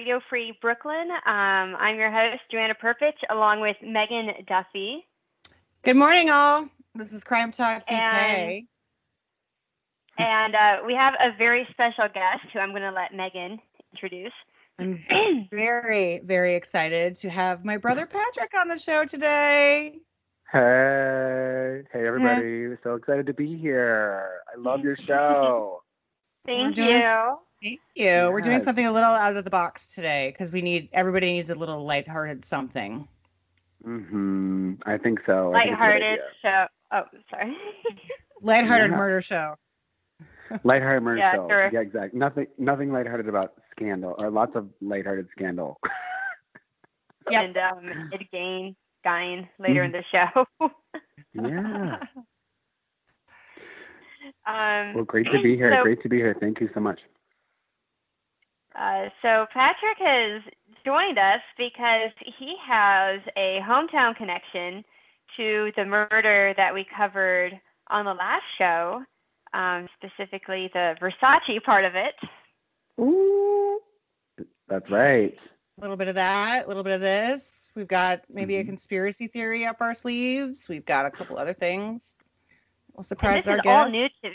welcome to Radio Free Brooklyn. Um, I'm your host, Joanna Perpich, along with Megan Duffy. Good morning, all. This is Crime Talk PK. And, and uh, we have a very special guest who I'm going to let Megan introduce. I'm very, very excited to have my brother Patrick on the show today. Hey, hey, everybody. so excited to be here. I love your show. Thank doing- you. Thank you. We're doing something a little out of the box today because we need everybody needs a little lighthearted something. hmm I think so. I think it's a good Lighthearted show. Oh, sorry. Lighthearted Yeah. murder show. Lighthearted murder Yeah, show. sure. Yeah, exactly. Nothing, nothing lighthearted about scandal, or lots of lighthearted scandal. yeah. And um, Ed Gein, Gein later in Mm-hmm. the show. yeah. um, Well, great to be here. So- great to be here. Thank you so much. Uh, so Patrick has joined us because he has a hometown connection to the murder that we covered on the last show, um, specifically the Versace part of it. Ooh. That's right. A little bit of that, a little bit of this. We've got maybe a Mhm. conspiracy theory up our sleeves. We've got a couple other things. We'll And surprise this our is all guests. new to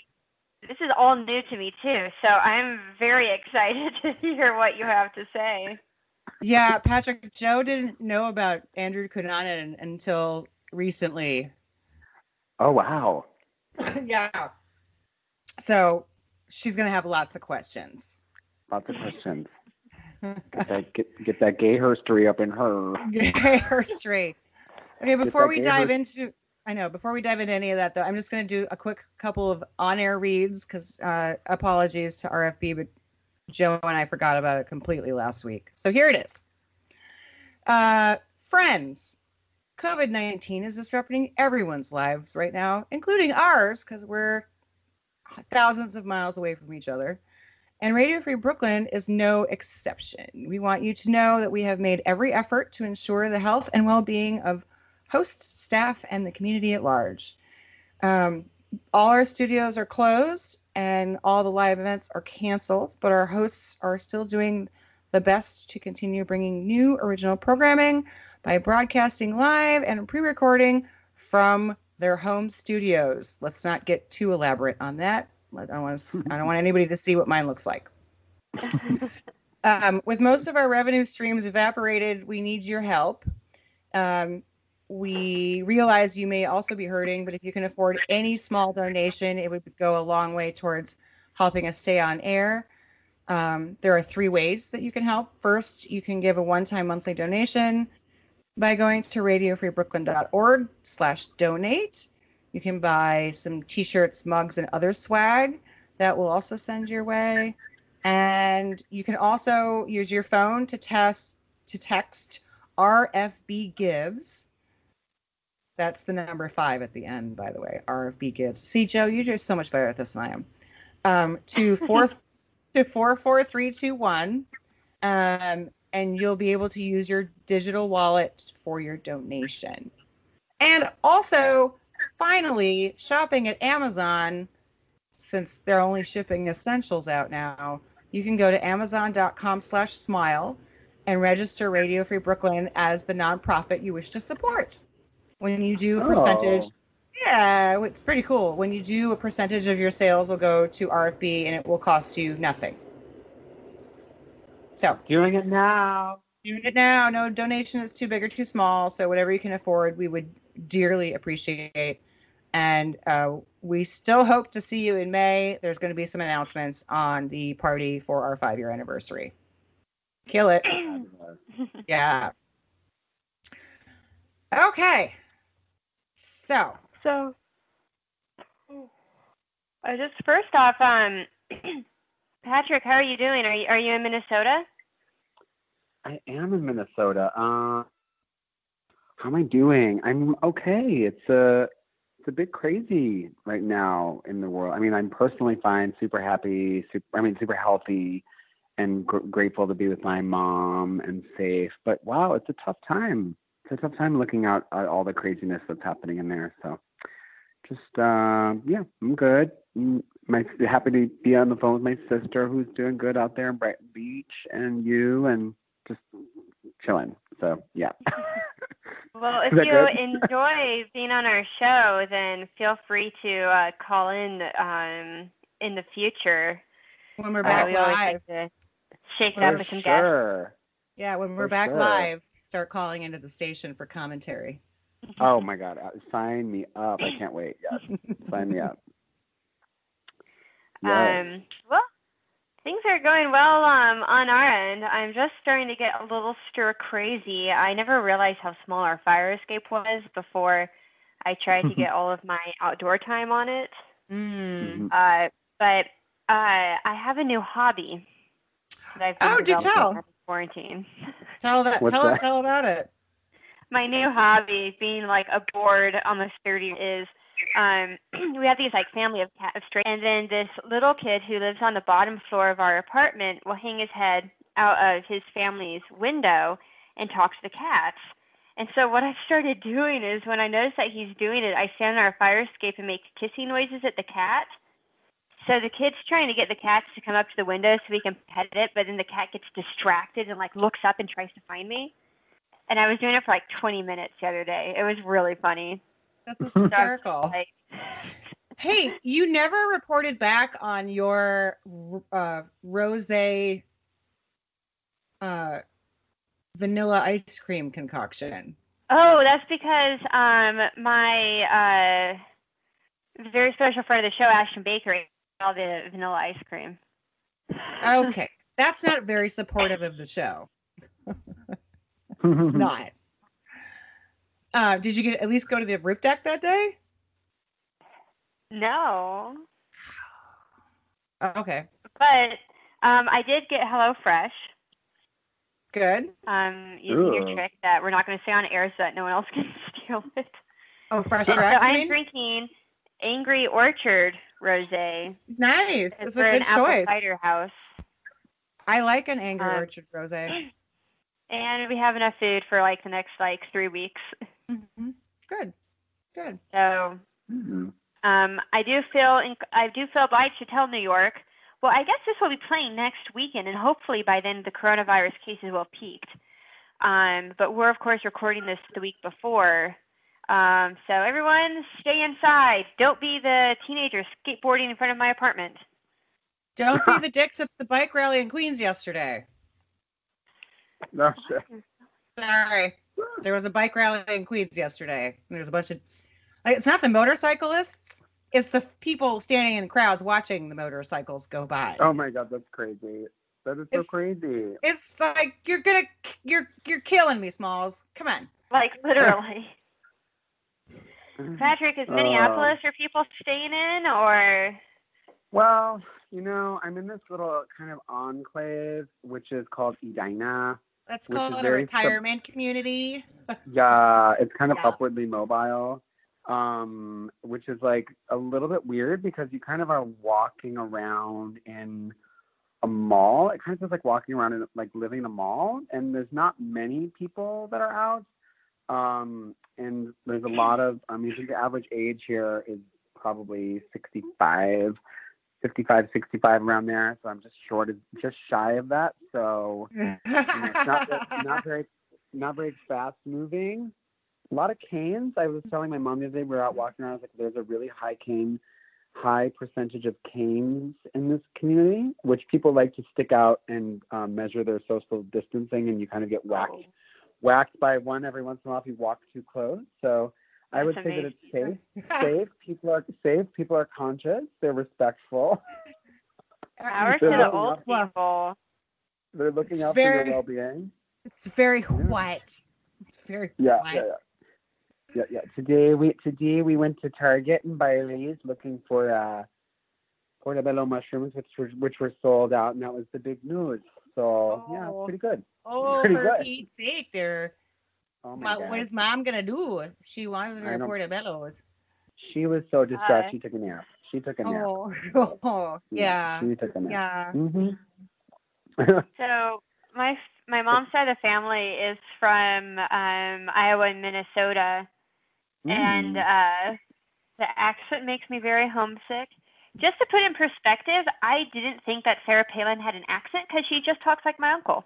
this is all new to me too. So I'm very excited to hear what you have to say. Yeah, Patrick, Joe didn't know about Andrew Cunanan until recently. Oh wow. yeah. So she's gonna have lots of questions. Lots of questions. Get that, get, get that gay herstory up in her. Gay her straight. Okay, before we dive her- into I know, before we dive into any of that though, I'm just gonna do a quick couple of on-air reads because uh, apologies to RFB, but Joe and I forgot about it completely last week. So here it is. Uh, friends, COVID 19 is disrupting everyone's lives right now, including ours, because we're thousands of miles away from each other. And Radio Free Brooklyn is no exception. We want you to know that we have made every effort to ensure the health and well being of hosts, staff, and the community at large. Um, all our studios are closed and all the live events are canceled, but our hosts are still doing the best to continue bringing new original programming by broadcasting live and pre recording from their home studios. Let's not get too elaborate on that. I don't want to, I don't want anybody to see what mine looks like. Um, with most of our revenue streams evaporated, we need your help. Um, we realize you may also be hurting, but if you can afford any small donation, it would go a long way towards helping us stay on air. Um, there are three ways that you can help. First, you can give a one-time monthly donation by going to radiofreebrooklyn.org slash donate. You can buy some t-shirts, mugs, and other swag that will also send your way. And you can also use your phone to test to text RFB gives. That's the number five at the end, by the way. RFB gives. See, Joe, you're do so much better at this than I am. Um, to four to four four three two one, um, and you'll be able to use your digital wallet for your donation. And also, finally, shopping at Amazon, since they're only shipping essentials out now, you can go to amazon.com slash smile and register Radio Free Brooklyn as the nonprofit you wish to support. When you do a percentage, Oh. yeah, it's pretty cool. When you do a percentage of your sales will go to RFB and it will cost you nothing. So Doing it now. doing it now. No donation is too big or too small. So whatever you can afford, we would dearly appreciate. And uh, we still hope to see you in May. There's going to be some announcements on the party for our five year anniversary. Kill it. Yeah. Okay. So, So, I just first off, um, Patrick, how are you doing? Are you are you in Minnesota? I am in Minnesota. Uh, how am I doing? I'm okay. It's a it's a bit crazy right now in the world. I mean, I'm personally fine, super happy, super. I mean, super healthy, and gr- grateful to be with my mom and safe. But wow, it's a tough time. It's a tough time looking out at all the craziness that's happening in there. So, just uh, yeah, I'm good. Mm, my happy to be on the phone with my sister who's doing good out there in Brighton Beach, and you, and just chilling. So yeah. Well, if you good? enjoy being on our show, then feel free to uh, call in um, in the future. When we're Uh, back we live. like to shake it For up with some guests. sure. Yeah, when we're For back sure. live, start calling into the station for commentary. Oh my God! uh, Sign me up! I can't wait. Yes, sign me up. Yes. Um, well, things are going well um, on our end. I'm just starting to get a little stir crazy. I never realized how small our fire escape was before I tried to get all of my outdoor time on it. Mm. Mhm. Uh, but uh, I have a new hobby that I've been Oh, developing during quarantine. Tell that. What's tell us all about it. my new hobby, being like a bored almost 30, is um, we have these like family of cat of stray, and then this little kid who lives on the bottom floor of our apartment will hang his head out of his family's window and talk to the cats. And so what I've started doing is when I notice that he's doing it, I stand on our fire escape and make kissing noises at the cat. So the kid's trying to get the cat to come up to the window so we can pet it, but then the cat gets distracted and like looks up and tries to find me. And I was doing it for like 20 minutes the other day. It was really funny. That's hysterical. Like, Hey, you never reported back on your uh, rose uh, vanilla ice cream concoction. oh, that's because um, my uh, very special friend of the show, Ashton Baker, ate all the vanilla ice cream. Okay, that's not very supportive of the show. It's not. Uh, did you get at least go to the roof deck that day? No, Okay, but um, I did get HelloFresh. good. Um, using your trick that we're not going to say on air so that no one else can steal it. Oh, fresh So I'm drinking Angry Orchard Rosé. Nice. It's It's a good choice. cider house. I like an Angry Um, Orchard rosé. And we have enough food for like the next like three weeks. Mhm. Good, good. So Mhm. um, I do feel in, I do feel obliged to tell New York. Well, I guess this will be playing next weekend, and hopefully by then the coronavirus cases will have peaked. Um, but we're of course recording this the week before. Um, so everyone, stay inside. Don't be the teenager skateboarding in front of my apartment. Don't be the dicks at the bike rally in Queens yesterday. No shit. Sorry. There was a bike rally in Queens yesterday. There's a bunch of like it's not the motorcyclists, it's the people standing in crowds watching the motorcycles go by. Oh my God, that's crazy. That is so It's- crazy. It's like you're gonna you're you're killing me, Smalls. Come on. Like literally. Patrick, is Uh, Minneapolis are people staying in or Well, you know, I'm in this little kind of enclave, which is called Edina. Let's Which call it a very sub- retirement community. Yeah, it's kind of Yeah. upwardly mobile, um, which is like a little bit weird because you kind of are walking around in a mall. It kind of feels like walking around in like living in a mall, and there's not many people that are out. Um, and there's a lot of, I mean, I think the average age here is probably 65, 55, 65 around there. So I'm just short of, just shy of that. So, you know, it's not, not very not very fast moving. A lot of canes. I was telling my mom the other day we were out walking around. I was like, "There's a really high cane, high percentage of canes in this community, which people like to stick out and um, measure their social distancing, and you kind of get whacked whacked by one every once in a while if you walk too close. So I would That's say that it's safe. safe. People are safe. People are conscious. They're respectful. power to They're the looking old up- people? They're looking It's out for very- your well-being. It's very white. It's very Yeah, white. yeah, yeah. Yeah, yeah. Today we today we went to Target and Byerly's looking for uh portobello mushrooms, which were which were sold out, and that was the big news. So yeah, Oh. it's pretty good. Oh, Pretty for good. Pete's sake, there. Oh my What, god, what is mom gonna do? She wants I her don't- portobellos. she was so distressed. Uh, she took a nap. She took a nap. Oh, oh, yeah, she took a nap. yeah. hmm So my my mom's side of the family is from um, Iowa and Minnesota, and Mm. uh, the accent makes me very homesick. Just to put in perspective, I didn't think that Sarah Palin had an accent because she just talks like my uncle.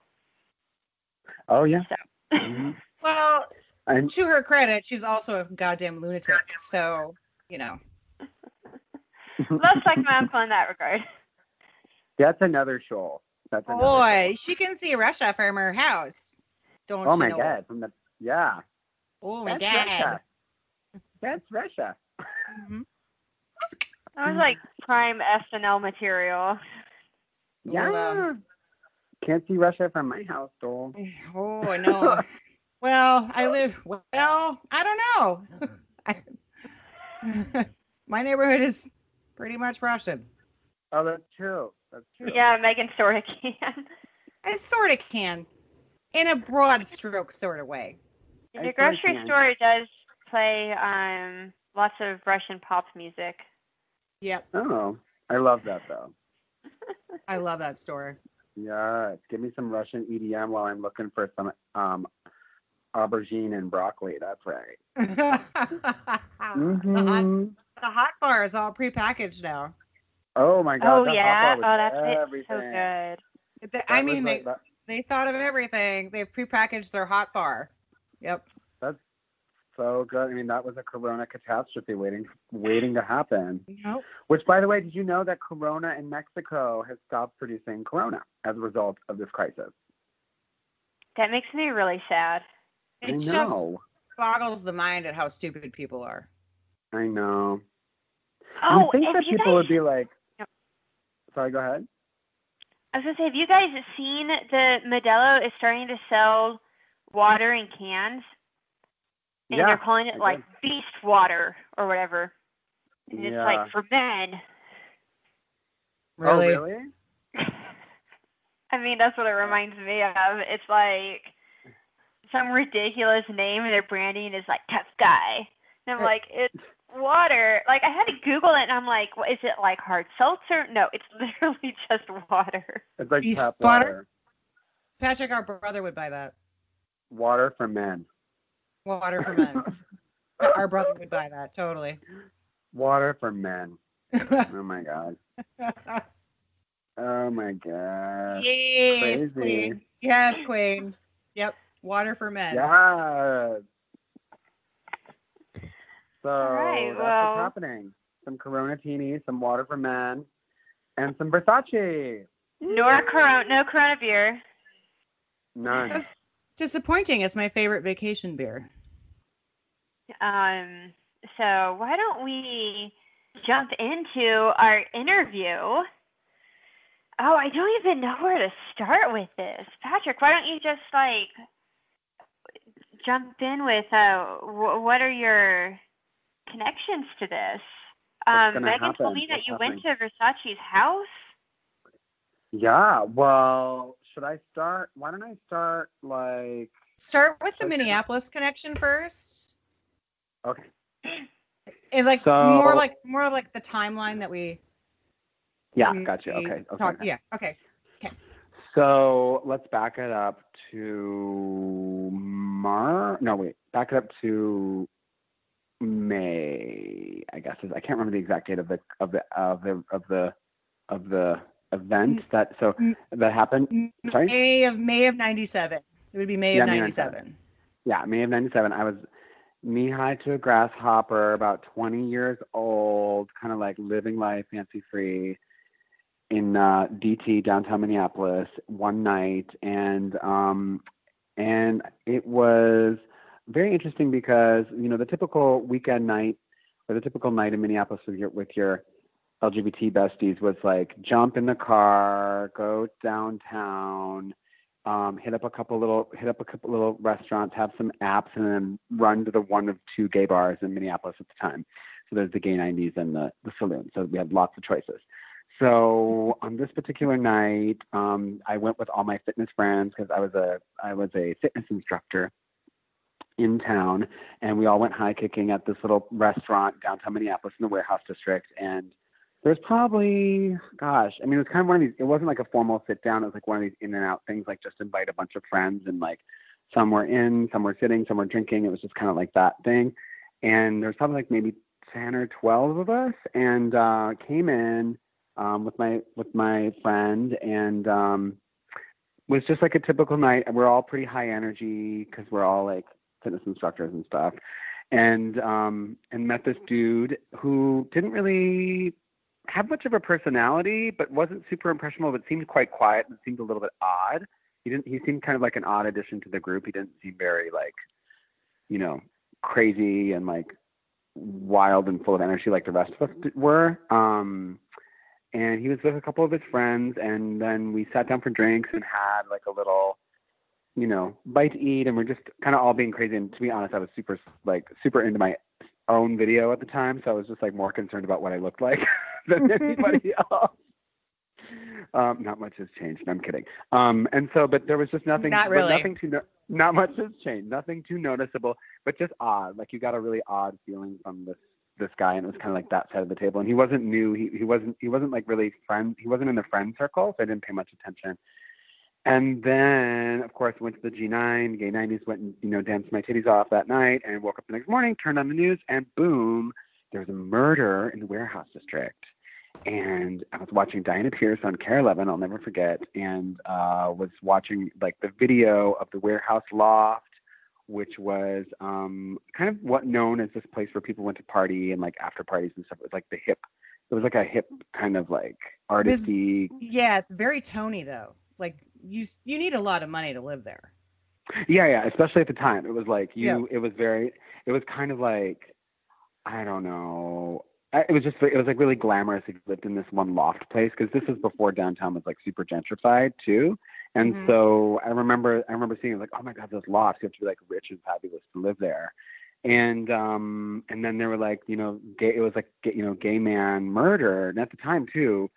Oh yeah. So. Mhm. Well, And to her credit, she's also a goddamn lunatic. So, you know. Looks like my uncle in that regard. that's another show. That's another Boy, show. she can see Russia from her house. Don't Oh my know? god. From the yeah. Oh my That's god. Russia. That's Russia. Mhm. That was like prime SNL material. Yeah. Well, Can't see Russia from my house, though. Oh no. well, I live. Well, I don't know. I, my neighborhood is pretty much Russian. Oh, that's true. That's true. Yeah, Megan sort of can. I sort of can, in a broad stroke sort of way. In I the grocery store, does play um, lots of Russian pop music. Yep, Oh, I love that though. I love that store. Yes, give me some Russian EDM while I'm looking for some um, aubergine and broccoli. That's right. the, hot, Mhm. the hot bar is all prepackaged now. Oh my god. oh yeah, oh that's it. everything. So good. They- I mean, like they that- they thought of everything. They've prepackaged their hot bar. Yep. So good. I mean, that was a Corona catastrophe waiting, waiting to happen. Nope. Which, by the way, did you know that Corona in Mexico has stopped producing Corona as a result of this crisis? That makes me really sad. It I just boggles the mind at how stupid people are. I know. Oh, you think have that you people guys, would be like? Yep. Sorry, go ahead. I was gonna say, have you guys seen the Modelo is starting to sell water in cans, and yeah. they're calling it I like Beast Water or whatever, and it's like for men. Really? Oh, really? I mean, that's what it reminds me of. It's like some ridiculous name, and their branding is like tough guy. And I'm like, it's water. Like I had to Google it, and I'm like, what, is it like hard seltzer? No, it's literally just water. It's like Beast tap butter? water. Patrick, our brother, would buy that. Water for men. Water for men. our brother would buy that totally. Water for men. Oh my god. Oh my god. yes, Crazy. queen. Yes, queen. Yep. Water for men. Yes. So right, that's well- what's happening. Some Corona teeny, some water for men, and some Versace. Nor Corona, no Corona beer. None. That's disappointing. It's my favorite vacation beer. Um, so why don't we jump into our interview? Oh, I don't even know where to start with this. Patrick, why don't you just like jump in with uh, w- what are your connections to this? Um, Megan happen? told me that What's you went to Versace's house. Yeah. Well, should I start? Why don't I start like? Start with the Okay. Minneapolis connection first. Okay. And like So- more like more like the timeline that we Yeah. we- Gotcha. we Okay. Okay. Yeah. Okay. Okay. So let's back it up to Mar. No, wait. Back it up to May. I guess I can't remember the exact date of the of the of the of the of the event that so Mm. that happened. Sorry? May of May of '97. It would be May Yeah, of '97. Yeah, May of '97. I was knee high to a grasshopper, about 20 years old, kind of like living life fancy free in uh, DT downtown Minneapolis one night, and um, and it was very interesting because you know the typical weekend night or the typical night in Minneapolis with your with your LGBT besties was like jump in the car, go downtown, um, hit up a couple little hit up a couple little restaurants, have some apps, and then run to the one of two gay bars in Minneapolis at the time. So there's the gay 90s and the the saloon. So we had lots of choices. So on this particular night, um, I went with all my fitness friends because I was a I was a fitness instructor in town, and we all went high kicking at this little restaurant downtown Minneapolis in the Warehouse District, and there's probably gosh i mean it was kind of one of these it wasn't like a formal sit down it was like one of these in and out things like just invite a bunch of friends and like some were in some were sitting some were drinking. It was just kind of like that thing. And there's probably like maybe ten or twelve of us, and uh, came in um, with my with my friend, and um, was just like a typical night. We're all pretty high energy because we're all like fitness instructors and stuff, and um, and met this dude who didn't really have much of a personality, but wasn't super impressionable, but seemed quite quiet and seemed a little bit odd. He didn't. He seemed kind of like an odd addition to the group. He didn't seem very like, you know, crazy and like wild and full of energy like the rest of us were. Um, and he was with a couple of his friends, and then we sat down for drinks and had like a little, you know, bite to eat, and we're just kind of all being crazy. And to be honest, I was super like super into my own video at the time, so I was just like more concerned about what I looked like than anybody else. Um, not much has changed. I'm kidding. Um, and so, but there was just nothing. Not really. Nothing to No, not much has changed. Nothing too noticeable, but just odd. Like you got a really odd feeling from this this guy, and it was kind of like that side of the table. And he wasn't new. He he wasn't he wasn't like really friend. He wasn't in the friend circle, so I didn't pay much attention. And then, of course, went to the G9, gay 90s, went and, you know, danced my titties off that night and woke up the next morning, turned on the news, and boom, there was a murder in the warehouse district and I was watching Diana Pierce on KARE 11, I'll never forget, and uh, was watching like the video of the warehouse loft, which was um, kind of what known as this place where people went to party and like after parties and stuff. It was like the hip, it was like a hip kind of like artisty. Yeah, it's very Tony though. Like you, you need a lot of money to live there. Yeah, yeah, especially at the time. It was like you. Yeah. It was very. It was kind of like I don't know it was just it was like really glamorous. He lived in this one loft place because this was before downtown was like super gentrified too. And mm-hmm. so I remember I remember seeing like, oh my god, those lofts, you have to be like rich and fabulous to live there. And um and then they were like, you know, gay it was like you know, gay man murder. And at the time too,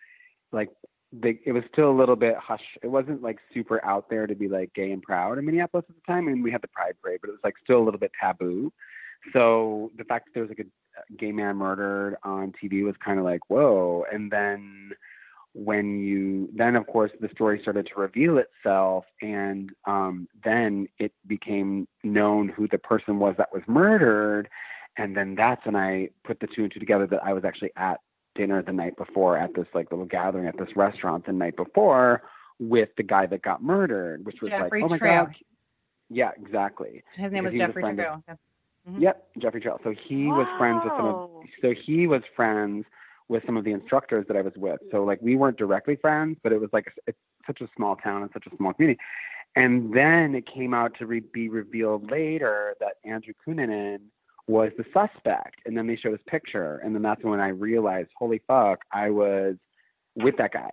like they, it was still a little bit hush. It wasn't like super out there to be like gay and proud in Minneapolis at the time. I mean, we had the Pride Parade, but it was like still a little bit taboo. So the fact that there was like a gay man murdered on TV was kind of like, whoa. And then when you, then of course the story started to reveal itself, and um, then it became known who the person was that was murdered. And then that's when I put the two and two together that I was actually at dinner the night before at this like little gathering at this restaurant the night before with the guy that got murdered, which was Jeffrey like, oh my Trail. god. Yeah, exactly. His name was Jeffrey Trail. Mm-hmm. Yep, Jeffrey Trail. So he was friends with some of. So he was friends with some of the instructors that I was with. So like we weren't directly friends, but it was like it's such a small town and such a small community. And then it came out to re- be revealed later that Andrew Cunanan was the suspect. And then they showed his picture, and then that's when I realized, holy fuck, I was with that guy.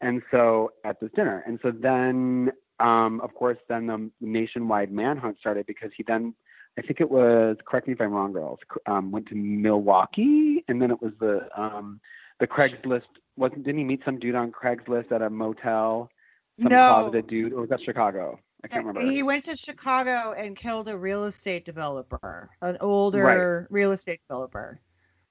And so at this dinner, and so then, um, of course, then the nationwide manhunt started because he then I think it was. Correct me if I'm wrong, girls. Um, went to Milwaukee, and then it was the um, the Craigslist. Wasn't didn't he meet some dude on Craigslist at a motel? Some no. closeted dude, or was that Chicago? I can't remember. He went to Chicago and killed a real estate developer, an older right. real estate developer.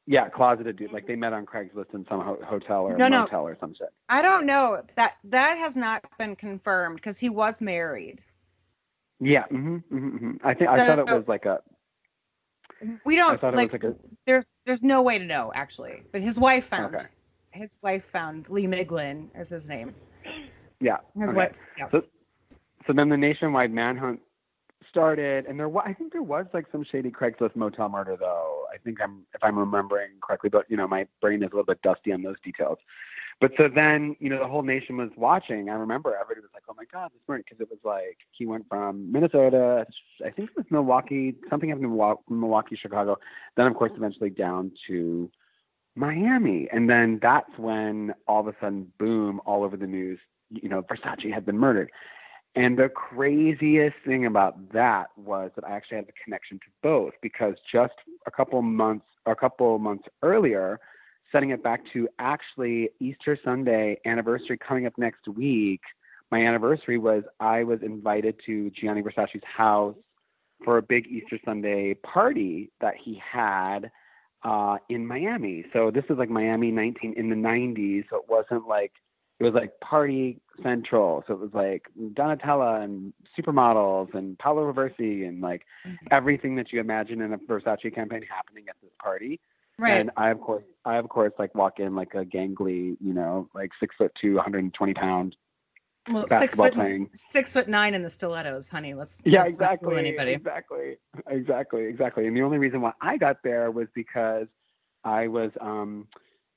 Yeah, closeted dude. Like they met on Craigslist in some ho- hotel or no, motel no. or some shit. I don't know. That that has not been confirmed because he was married. Yeah. Mm-hmm, mm-hmm, mm-hmm. I think I so, thought it was like a. We don't like, like a, There's there's no way to know actually, but his wife found. Okay. His wife found Lee Miglin is his name. Yeah. His okay. wife. Yeah. So, so then the nationwide manhunt started, and there was I think there was like some shady Craigslist motel murder though. I think I'm if I'm remembering correctly, but you know my brain is a little bit dusty on those details. But so then, you know, the whole nation was watching. I remember everybody was like, "Oh my God, this morning!" Because it was like he went from Minnesota, I think it was Milwaukee, something happened in Milwaukee, Chicago, then of course eventually down to Miami, and then that's when all of a sudden, boom, all over the news. You know, Versace had been murdered. And the craziest thing about that was that I actually had the connection to both because just a couple months, a couple months earlier, setting it back to actually Easter Sunday anniversary coming up next week. My anniversary was I was invited to Gianni Versace's house for a big Easter Sunday party that he had uh, in Miami. So this was like Miami 19 in the 90s. So it wasn't like it was like party central. So it was like Donatella and supermodels and Paolo Roversi and like mm-hmm. everything that you imagine in a Versace campaign happening at this party. Right. And I of course, I of course like walk in like a gangly, you know, like six foot two, 120 pound well, six foot playing. six foot nine in the stilettos, honey. Let's Yeah, let's exactly. Anybody. Exactly. Exactly. Exactly. And the only reason why I got there was because I was, um,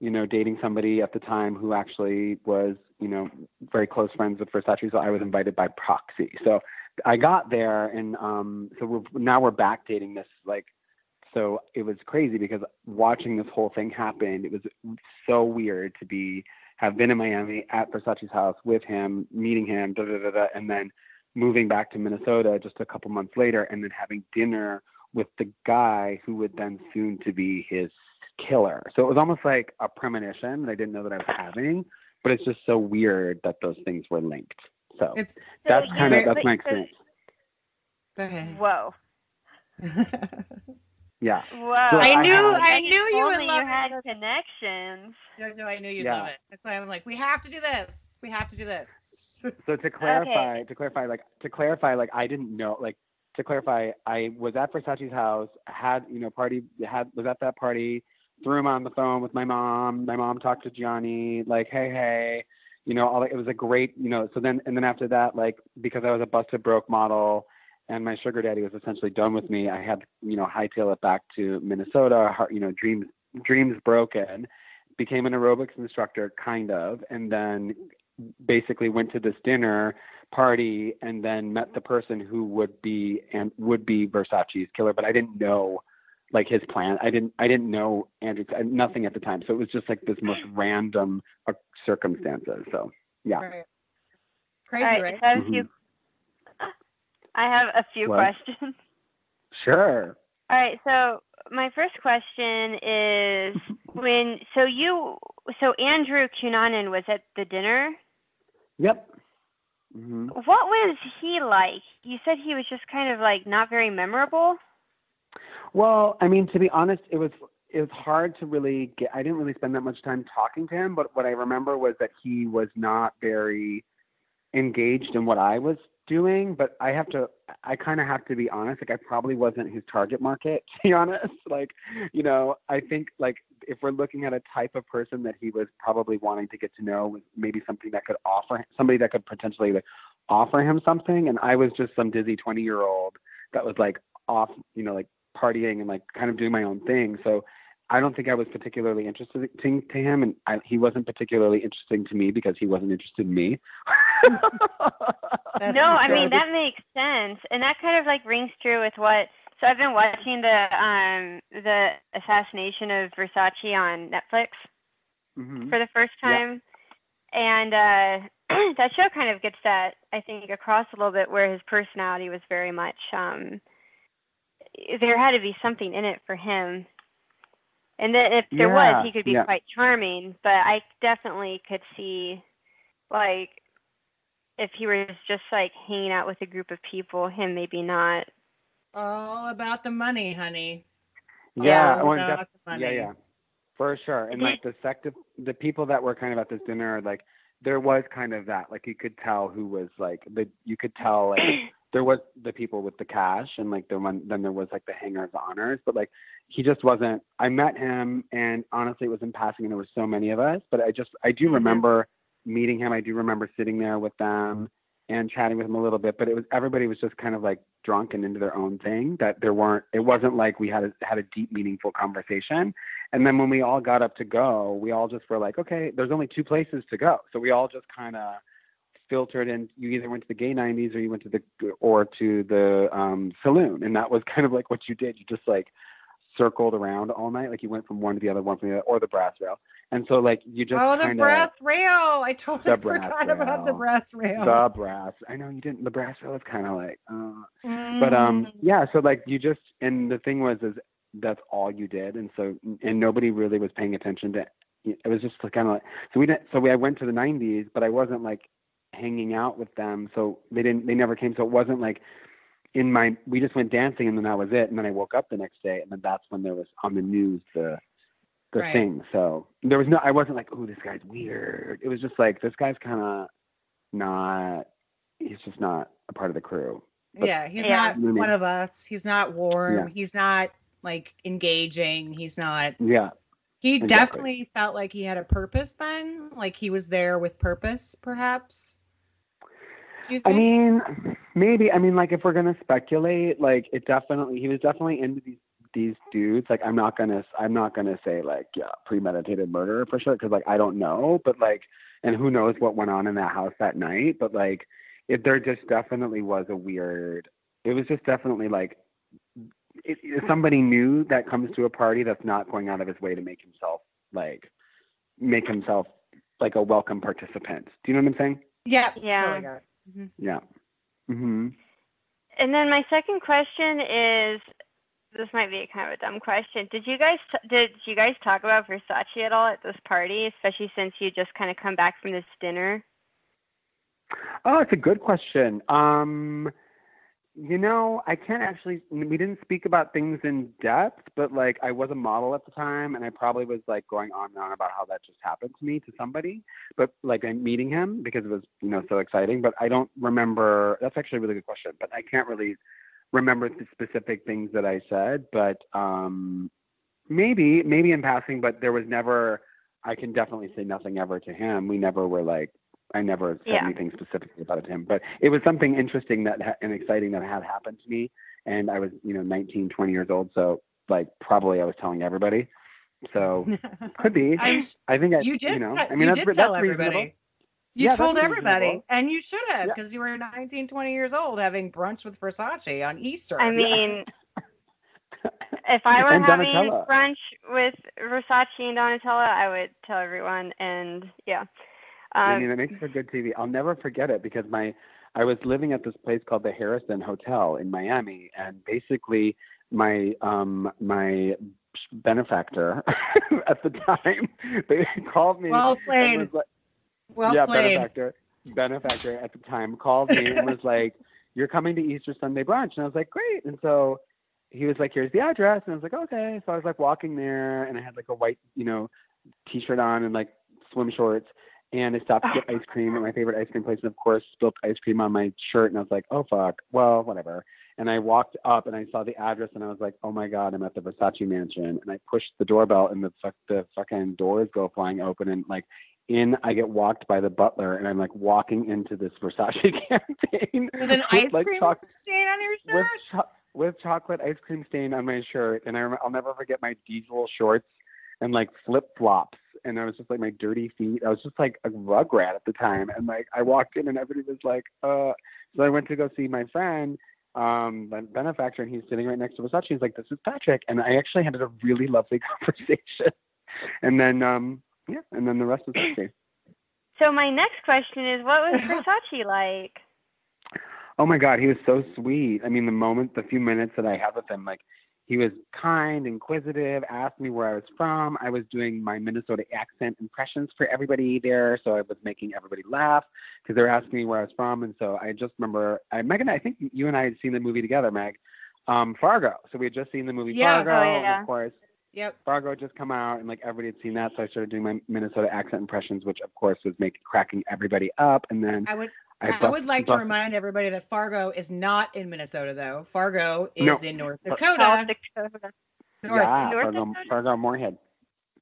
you know, dating somebody at the time who actually was, you know, very close friends with Versace. So I was invited by proxy. So I got there, and um, so we're now we're back dating this like. So it was crazy because watching this whole thing happen, it was so weird to be have been in Miami at Versace's house with him, meeting him, da da da da, and then moving back to Minnesota just a couple months later, and then having dinner with the guy who would then soon to be his killer. So it was almost like a premonition that I didn't know that I was having, but it's just so weird that those things were linked. So It's that's you- kind of but- that's my so- experience. go ahead. Whoa. Yeah. Whoa. I knew- Like, I knew you would love you it. had connections. Jojo, I knew you'd Yeah. love it. That's why I'm like, we have to do this. We have to do this. So to clarify, to clarify, like to clarify, like I didn't know, like to clarify, I was at Versace's house, had you know party, had was at that party, threw him on the phone with my mom. My mom talked to Gianni, like, hey, hey, you know, all it was a great, you know. So then, and then after that, like because I was a busted broke model, and my sugar daddy was essentially done with me, I had you know hightail it back to Minnesota, heart- you know, dreams dreams broken, became an aerobics instructor, kind of, and then basically went to this dinner party and then met the person who would be and would be Versace's killer, but I didn't know like his plan. I didn't I didn't know Andrew I- nothing at the time, so it was just like this most random uh, circumstances. So yeah, Right. Crazy, All right, right? so I have a few. I have a few What? questions. sure. All right, so my first question is when so you so Andrew Cunanan was at the dinner. Yep. hmm What was he like? You said he was just kind of like not very memorable. Well, I mean, to be honest, it was it was hard to really get. I didn't really spend that much time talking to him, but what I remember was that he was not very engaged in what I was doing. But I have to, I kind of have to be honest. Like, I probably wasn't his target market. To be honest, like, you know, I think like if we're looking at a type of person that he was probably wanting to get to know, maybe something that could offer somebody that could potentially like offer him something, and I was just some dizzy twenty year old that was like off, you know, like partying and like kind of doing my own thing. So I don't think I was particularly interested to, to him, and I, he wasn't particularly interesting to me because he wasn't interested in me. That's no, I mean that makes sense, and that kind of like rings true with what. So I've been watching the um the assassination of Versace on Netflix Mhm. for the first Yeah. time, and uh, that show kind of gets that I think across a little bit where his personality was very much. um There had to be something in it for him, and then if there Yeah, was, he could be yeah. quite charming. But I definitely could see, like, if he was just like hanging out with a group of people, him maybe not. all about the money, honey. Yeah, All well, about def- the money. yeah, yeah, for sure. And like the sect of the people that were kind of at this dinner, like there was kind of that. Like you could tell who was like the you could tell like there was the people with the cash and like the one then there was like the hangers honors but like he just wasn't i met him and honestly it was in passing and there were so many of us but i just i do Mhm. remember meeting him. I do remember sitting there with them and chatting with him a little bit but it was everybody was just kind of like drunk and into their own thing that there weren't it wasn't like we had a, had a deep meaningful conversation. And then when we all got up to go we all just were like okay there's only two places to go. So we all just kind of filtered and you either went to the gay 90s or you went to the or to the um saloon. And that was kind of like what you did. You just like circled around all night like you went from one to the other one from the other or the brass rail and so like you just oh, the kind brass rail! I totally forgot about the brass rail. the brass i know you didn't the brass rail is kind of like uh, but um yeah so like you just and the thing was is that's all you did and so and nobody really was paying attention to it It was just kind of like so we didn't so we i went to the 90s but i wasn't like hanging out with them so they didn't they never came so it wasn't like in my we just went dancing and then that was it and then i woke up the next day and then that's when there was on the news the the Right. thing so there was no i wasn't like oh this guy's weird it was just like this guy's kind of not he's just not a part of the crew but- yeah, he's Yeah. not one of us. He's not warm. Yeah. He's not like engaging. He's not. Yeah. He Exactly. definitely felt like he had a purpose then, like he was there with purpose, perhaps. Do you I mean, maybe. I mean, like if we're gonna speculate, like it definitely he was definitely into these these dudes. Like I'm not gonna I'm not gonna say like yeah premeditated murder for sure because like I don't know, but like and who knows what went on in that house that night. But like if there just definitely was a weird. It was just definitely like it, it- somebody new that comes to a party that's not going out of his way to make himself like make himself like a welcome participant. Do you know what I'm saying? yeah, Yeah. totally got it. Mhm. Yeah. Hmm And then my second question is, this might be kind of a dumb question. Did you guys did you guys talk about Versace at all at this party, especially since you just kind of come back from this dinner? Oh, it's a good question. Um, you know, I can't actually. We didn't speak about things in depth, but like I was a model at the time, and I probably was like going on and on about how that just happened to me to somebody. But like I'm meeting him because it was you know so exciting. But I don't remember. That's actually a really good question. But I can't really remember the specific things that I said. But um, maybe maybe in passing. But there was never. I can definitely say nothing ever to him. We never were like I never said Yeah. anything specifically about it to him, but it was something interesting that ha- and exciting that had happened to me. And I was, you know, 19, 20 years old. So like probably I was telling everybody. So could be. I'm- I think I, you did. you know, I mean, you that's, did re- tell that's reasonable. everybody. You Yeah, told everybody, reasonable. and you should have, Yeah. because you were 19, 20 years old having brunch with Versace on Easter. I mean, if I were And having Donatella. brunch with Versace and Donatella, I would tell everyone. And yeah, I um, mean, it makes for good TV. I'll never forget it because my I was living at this place called the Harrison Hotel in Miami, and basically my um my benefactor at the time they called me well played. was like, Well yeah, played. benefactor benefactor at the time called me and was like, "You're coming to Easter Sunday brunch," and I was like, "Great!" And so he was like, "Here's the address," and I was like, "Okay." So I was like walking there, and I had like a white, you know, t-shirt on and like swim shorts, and I stopped to get ice cream at my favorite ice cream place, and of course spilled ice cream on my shirt, and I was like, "Oh fuck!" Well, whatever. And I walked up and I saw the address, and I was like, "Oh my god, I'm at the Versace mansion!" And I pushed the doorbell, and the the fucking doors go flying open, and like in I get walked by the butler and I'm like walking into this Versace campaign With an ice like cream choc- stain on your with cho- with chocolate ice cream stain on my shirt and I rem- I'll never forget my diesel shorts and like flip flops and I was just like my dirty feet I was just like a rug rat at the time and like I walked in and everybody was like uh so I went to go see my friend um my benefactor and he's sitting right next to Versace he's like this is Patrick and I actually had a really lovely conversation and then um yeah and then the rest is history so my next question is, what was Versace like? Oh my God, he was so sweet. I mean, the moment, the few minutes that I had with him, like he was kind, inquisitive, asked me where I was from. I was doing my Minnesota accent impressions for everybody there, so I was making everybody laugh because they were asking me where I was from. And so I just remember, I, Megan, I think you and I had seen the movie together, Meg, um, Fargo. So we had just seen the movie Yeah. Fargo, Oh, yeah. of course. Yep. Fargo had just come out, and like everybody had seen that, so I started doing my Minnesota accent impressions, which of course was making cracking everybody up. And then I would I, I, would like to remind everybody that Fargo is not in Minnesota though. Fargo is No. in North Dakota. South Dakota. North. yeah, North Fargo, Dakota? Fargo Moorhead.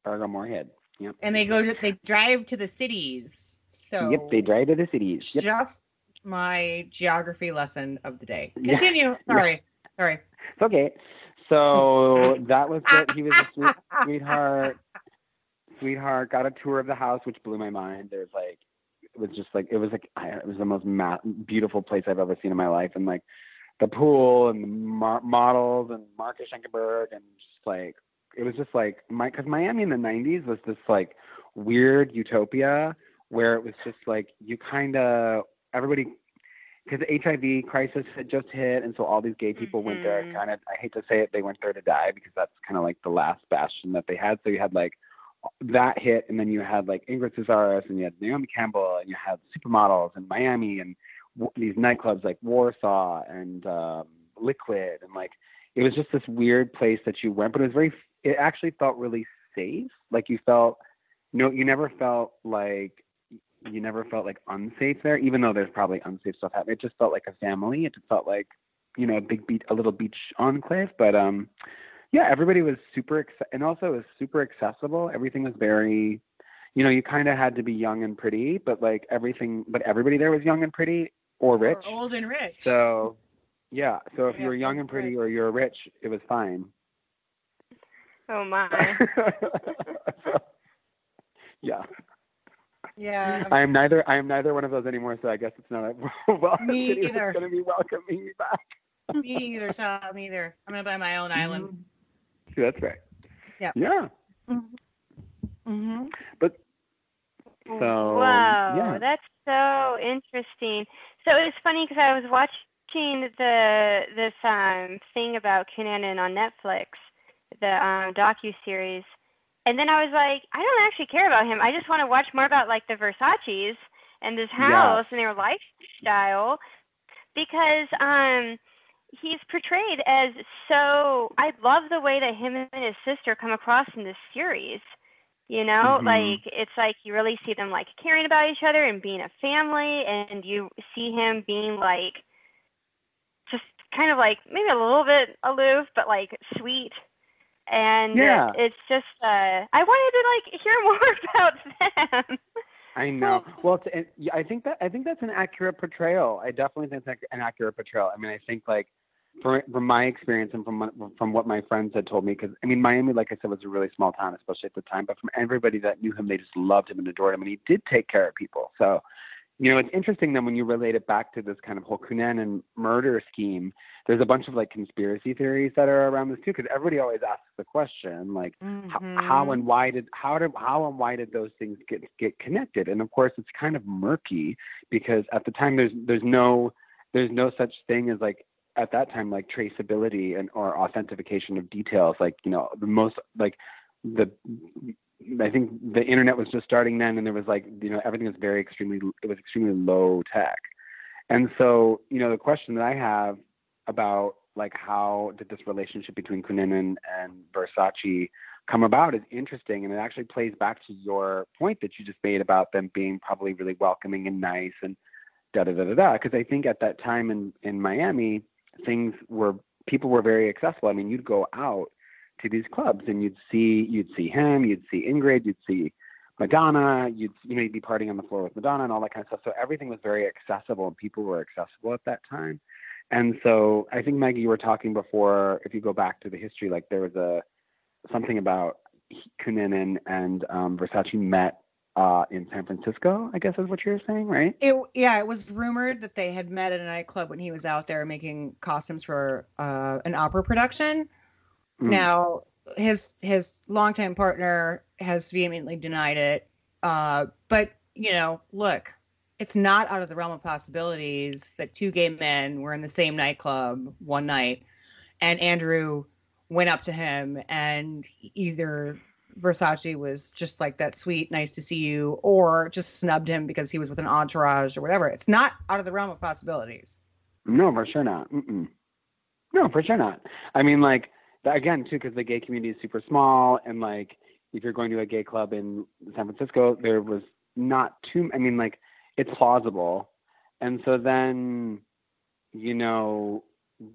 Fargo Moorhead. Yep. And they go to they drive to the cities. So Yep, they drive to the cities. Yep. just my geography lesson of the day. Yeah. Continue. Sorry. Sorry. It's okay. So that was it. He was a sweet, sweetheart. Sweetheart. Got a tour of the house, which blew my mind. There's like, it was just like, it was like, I, it was the most ma- beautiful place I've ever seen in my life. And like the pool and the mar- models and Marcus Schenkenberg and just like, it was just like, my, cause Miami in the 90s was this like weird utopia where it was just like, you kind of, everybody because the HIV crisis had just hit, and so all these gay people went there. Mhm. Kind of, I hate to say it, they went there to die because that's kind of like the last bastion that they had. So you had like that hit, and then you had like Ingrid Casares, and you had Naomi Campbell, and you had supermodels in Miami, and w- these nightclubs like Warsaw and um, Liquid, and like it was just this weird place that you went, but it was very. It actually felt really safe. Like you felt, no, you never felt like you never felt like unsafe there, even though there's probably unsafe stuff happening. It just felt like a family. It just felt like, you know, a big beach, a little beach enclave. But um, yeah, everybody was super, ex- and also it was super accessible. Everything was very, you know, you kind of had to be young and pretty, but like everything, but everybody there was young and pretty or rich. Or old and rich. So, yeah. So if Yeah, you were young and that's right. pretty or you're rich, it was fine. Oh my. yeah. yeah. I am neither. I am neither one of those anymore. So I guess it's not a well. Me it's either. going to be welcoming me back. me either, child. Me either. I'm gonna buy my own mm-hmm. island. See, that's right. Yeah. Yeah. Mm-hmm. But So wow, yeah. that's so interesting. So it's funny because I was watching the this um thing about Cunanan on Netflix, the um docu series, and then I was like, I don't actually care about him. I just want to watch more about like the Versace's and this Yeah. house and their lifestyle, because um he's portrayed as so. I love the way that him and his sister come across in this series. You know, Mhm. like it's like you really see them like caring about each other and being a family, and you see him being like just kind of like maybe a little bit aloof, but like sweet. And Yeah. it's just uh I wanted to like hear more about them. I know. Well, it's, it, I think that I think that's an accurate portrayal. I definitely think that's an accurate portrayal. I mean, I think like from from my experience and from from what my friends had told me, because I mean, Miami, like I said, was a really small town, especially at the time. But from everybody that knew him, they just loved him and adored him, and he did take care of people. So, you know, it's interesting then when you relate it back to this kind of whole Cunanan murder scheme. There's a bunch of like conspiracy theories that are around this too, because everybody always asks the question like how, how and mm-hmm. why did how did how and why did those things get get connected and of course it's kind of murky because at the time there's there's no there's no such thing as like at that time like traceability and or authentication of details like you know the most like the I think the internet was just starting then and there was like you know everything was very extremely it was extremely low tech. And so you know the question that I have about like how did this relationship between Cunanan and Versace come about is interesting and it actually plays back to your point that you just made about them being probably really welcoming and nice and da da da da da because I think at that time in in Miami things were people were very accessible I mean you'd go out to these clubs and you'd see you'd see him you'd see Ingrid you'd see Madonna you'd you know you'd be partying on the floor with Madonna and all that kind of stuff so everything was very accessible and people were accessible at that time and so I think Maggie, you were talking before. If you go back to the history, like there was a something about Cunanan and um, Versace met uh, in San Francisco. I guess is what you're saying, right? It yeah, it was rumored that they had met at a nightclub when he was out there making costumes for uh, an opera production. Mm. Now his his longtime partner has vehemently denied it. Uh, but you know, look, it's not out of the realm of possibilities that two gay men were in the same nightclub one night, and Andrew went up to him and either Versace was just like that sweet, nice to see you, or just snubbed him because he was with an entourage or whatever. It's not out of the realm of possibilities. No, for sure not. Mm-mm. No, for sure not. I mean, like again, too, because the gay community is super small, and like if you're going to a gay club in San Francisco, there was not too. I mean, like it's plausible, and so then, you know,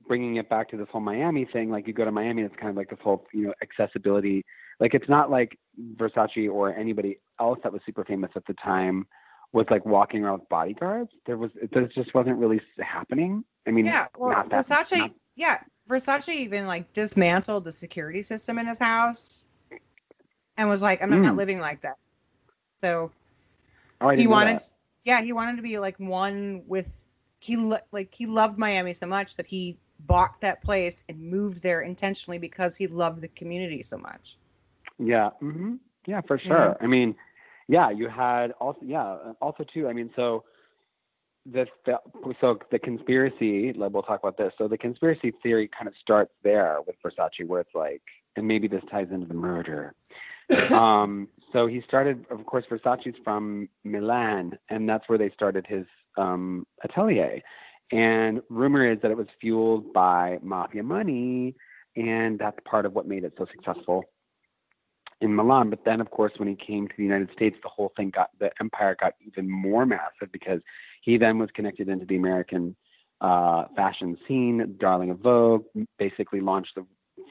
bringing it back to this whole Miami thing, like you go to Miami, it's kind of like this whole you know accessibility. Like it's not like Versace or anybody else that was super famous at the time was like walking around with bodyguards. There was this just wasn't really happening. I mean, Yeah, well, not that Versace. not- yeah, Versace even like dismantled the security system in his house, and was like, "I'm not Mm. living like that." So oh, he wanted, yeah, he wanted to be like one with. He lo- like he loved Miami so much that he bought that place and moved there intentionally because he loved the community so much. Yeah. hmm Yeah, for Yeah. sure. I mean, yeah, you had also, yeah, also too. I mean, so the, the so the conspiracy. Like, we'll talk about this. So the conspiracy theory kind of starts there with Versace, where it's like, and maybe this ties into the murder. um, so he started, of course, Versace's from Milan, and that's where they started his um, atelier. And rumor is that it was fueled by mafia money, and that's part of what made it so successful in Milan. But then, of course, when he came to the United States, the whole thing got the empire got even more massive because he then was connected into the American uh, fashion scene. Darling of Vogue basically launched the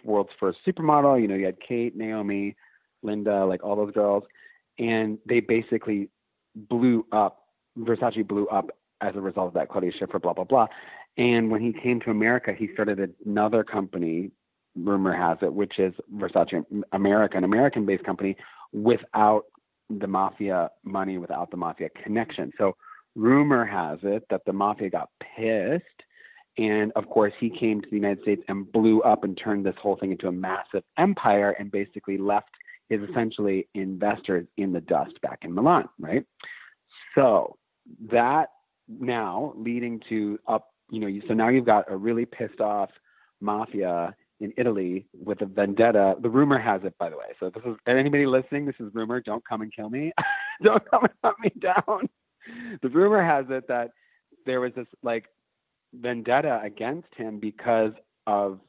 world's first supermodel. You know, you had Kate, Naomi, Linda, like all those girls, and they basically blew up. Versace blew up as a result of that. Claudia Schiffer, blah blah blah. And when he came to America, he started another company. Rumor has it, which is Versace America, an American-based company, without the mafia money, without the mafia connection. So rumor has it that the mafia got pissed and of course, he came to the United States and blew up and turned this whole thing into a massive empire and basically left his essentially investors in the dust back in Milan, right? So that now leading to up, you know, so now you've got a really pissed off mafia in Italy with a vendetta. The rumor has it, by the way. So this is anybody listening, this is rumor. Don't come and kill me. Don't come and hunt me down. The rumor has it that there was this like vendetta against him because of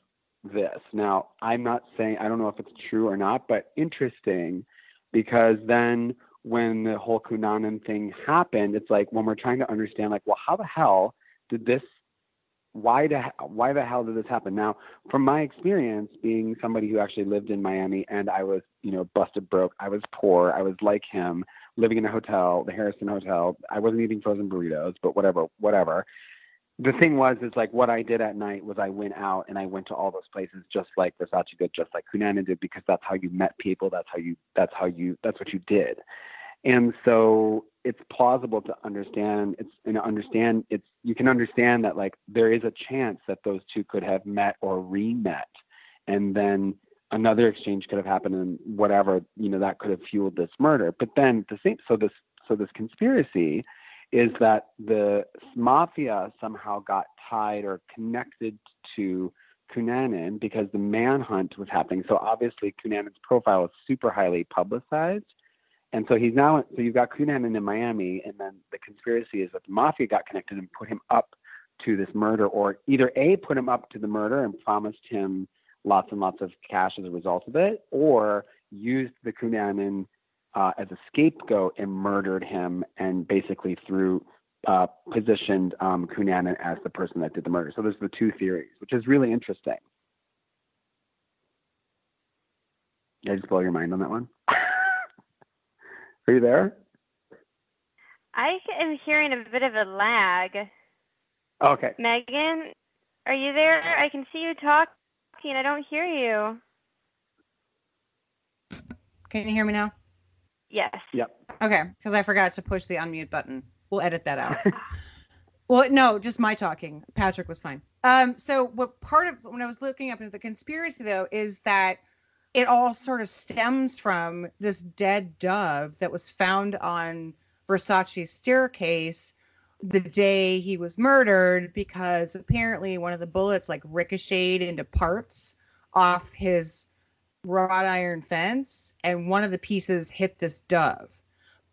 this. Now, I'm not saying, I don't know if it's true or not, but interesting because then when the whole Cunanan thing happened, it's like when we're trying to understand, like, well, how the hell did this? Why the why the hell did this happen? Now, from my experience, being somebody who actually lived in Miami, and I was, you know, busted broke. I was poor. I was like him, living in a hotel, the Harrison Hotel. I wasn't eating frozen burritos, but whatever, whatever the thing was is like what I did at night was I went out and I went to all those places just like Versace did, just like Cunanan did, because that's how you met people. That's how you that's how you that's what you did. And so it's plausible to understand it's and understand it's you can understand that like there is a chance that those two could have met or re-met and then another exchange could have happened and whatever, you know, that could have fueled this murder. But then the same so this so this conspiracy is that the mafia somehow got tied or connected to Cunanan because the manhunt was happening. So obviously Cunanan's profile is super highly publicized. And so he's now so you've got Cunanan in Miami, and then the conspiracy is that the mafia got connected and put him up to this murder, or either A put him up to the murder and promised him lots and lots of cash as a result of it, or used the Cunanan uh, as a scapegoat and murdered him and basically threw uh, positioned um, Cunanan as the person that did the murder. So there's the two theories, which is really interesting. Did I just blow your mind on that one? Are you there? I am hearing a bit of a lag. Okay. Megan, are you there? I can see you talking. I don't hear you. Can you hear me now? Yes. Yep. Okay, because I forgot to push the unmute button. We'll edit that out. well, no, just my talking. Patrick was fine. Um, so what part of when I was looking up into the conspiracy though is that it all sort of stems from this dead dove that was found on Versace's staircase the day he was murdered because apparently one of the bullets like ricocheted into parts off his wrought iron fence and one of the pieces hit this dove.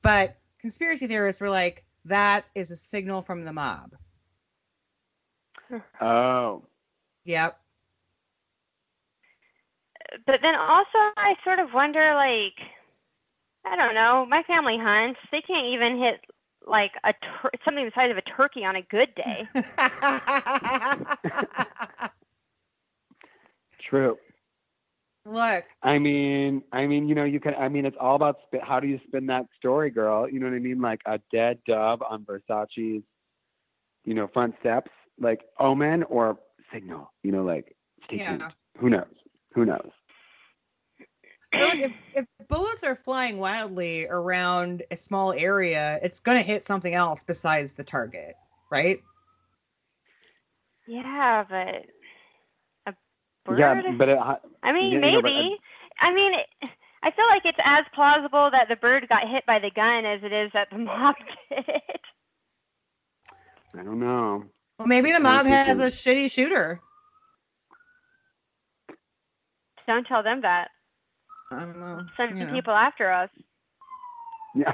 But conspiracy theorists were like, that is a signal from the mob. Oh. Yep. But then also, I sort of wonder, like, I don't know, my family hunts. They can't even hit like a tur- something the size of a turkey on a good day. True. Look. I mean, I mean, you know, you can. I mean, it's all about spin, how do you spin that story, girl? You know what I mean? Like a dead dove on Versace's, you know, front steps, like omen or signal. You know, like stay Yeah. tuned. Who knows? Who knows? Look, if, if bullets are flying wildly around a small area, it's going to hit something else besides the target, right? yeah, but a bird. Yeah, but it, I mean, you know, but, uh, maybe. I mean, it, I feel like it's as plausible that the bird got hit by the gun as it is that the mob did. I don't know. Well, maybe the mob has a shitty shooter. Don't tell them that. I don't know. Send some know. people after us. Yeah.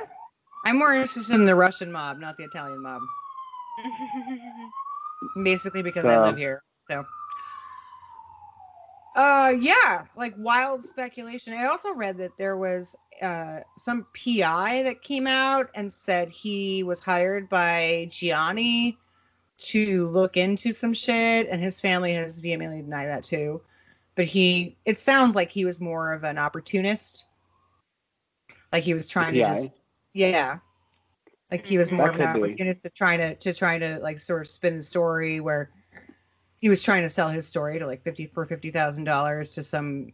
I'm more interested in the Russian mob, not the Italian mob. basically because I live here. So, uh, yeah, like wild speculation. I also read that there was uh some PI that came out and said he was hired by Gianni to look into some shit, and his family has vehemently denied that too. But he it sounds like he was more of an opportunist. Like he was trying to Yeah. just yeah. Like he was mm-hmm. more That of an could be. opportunist to trying to to trying to like sort of spin the story where he was trying to sell his story to like fifty for fifty thousand dollars to some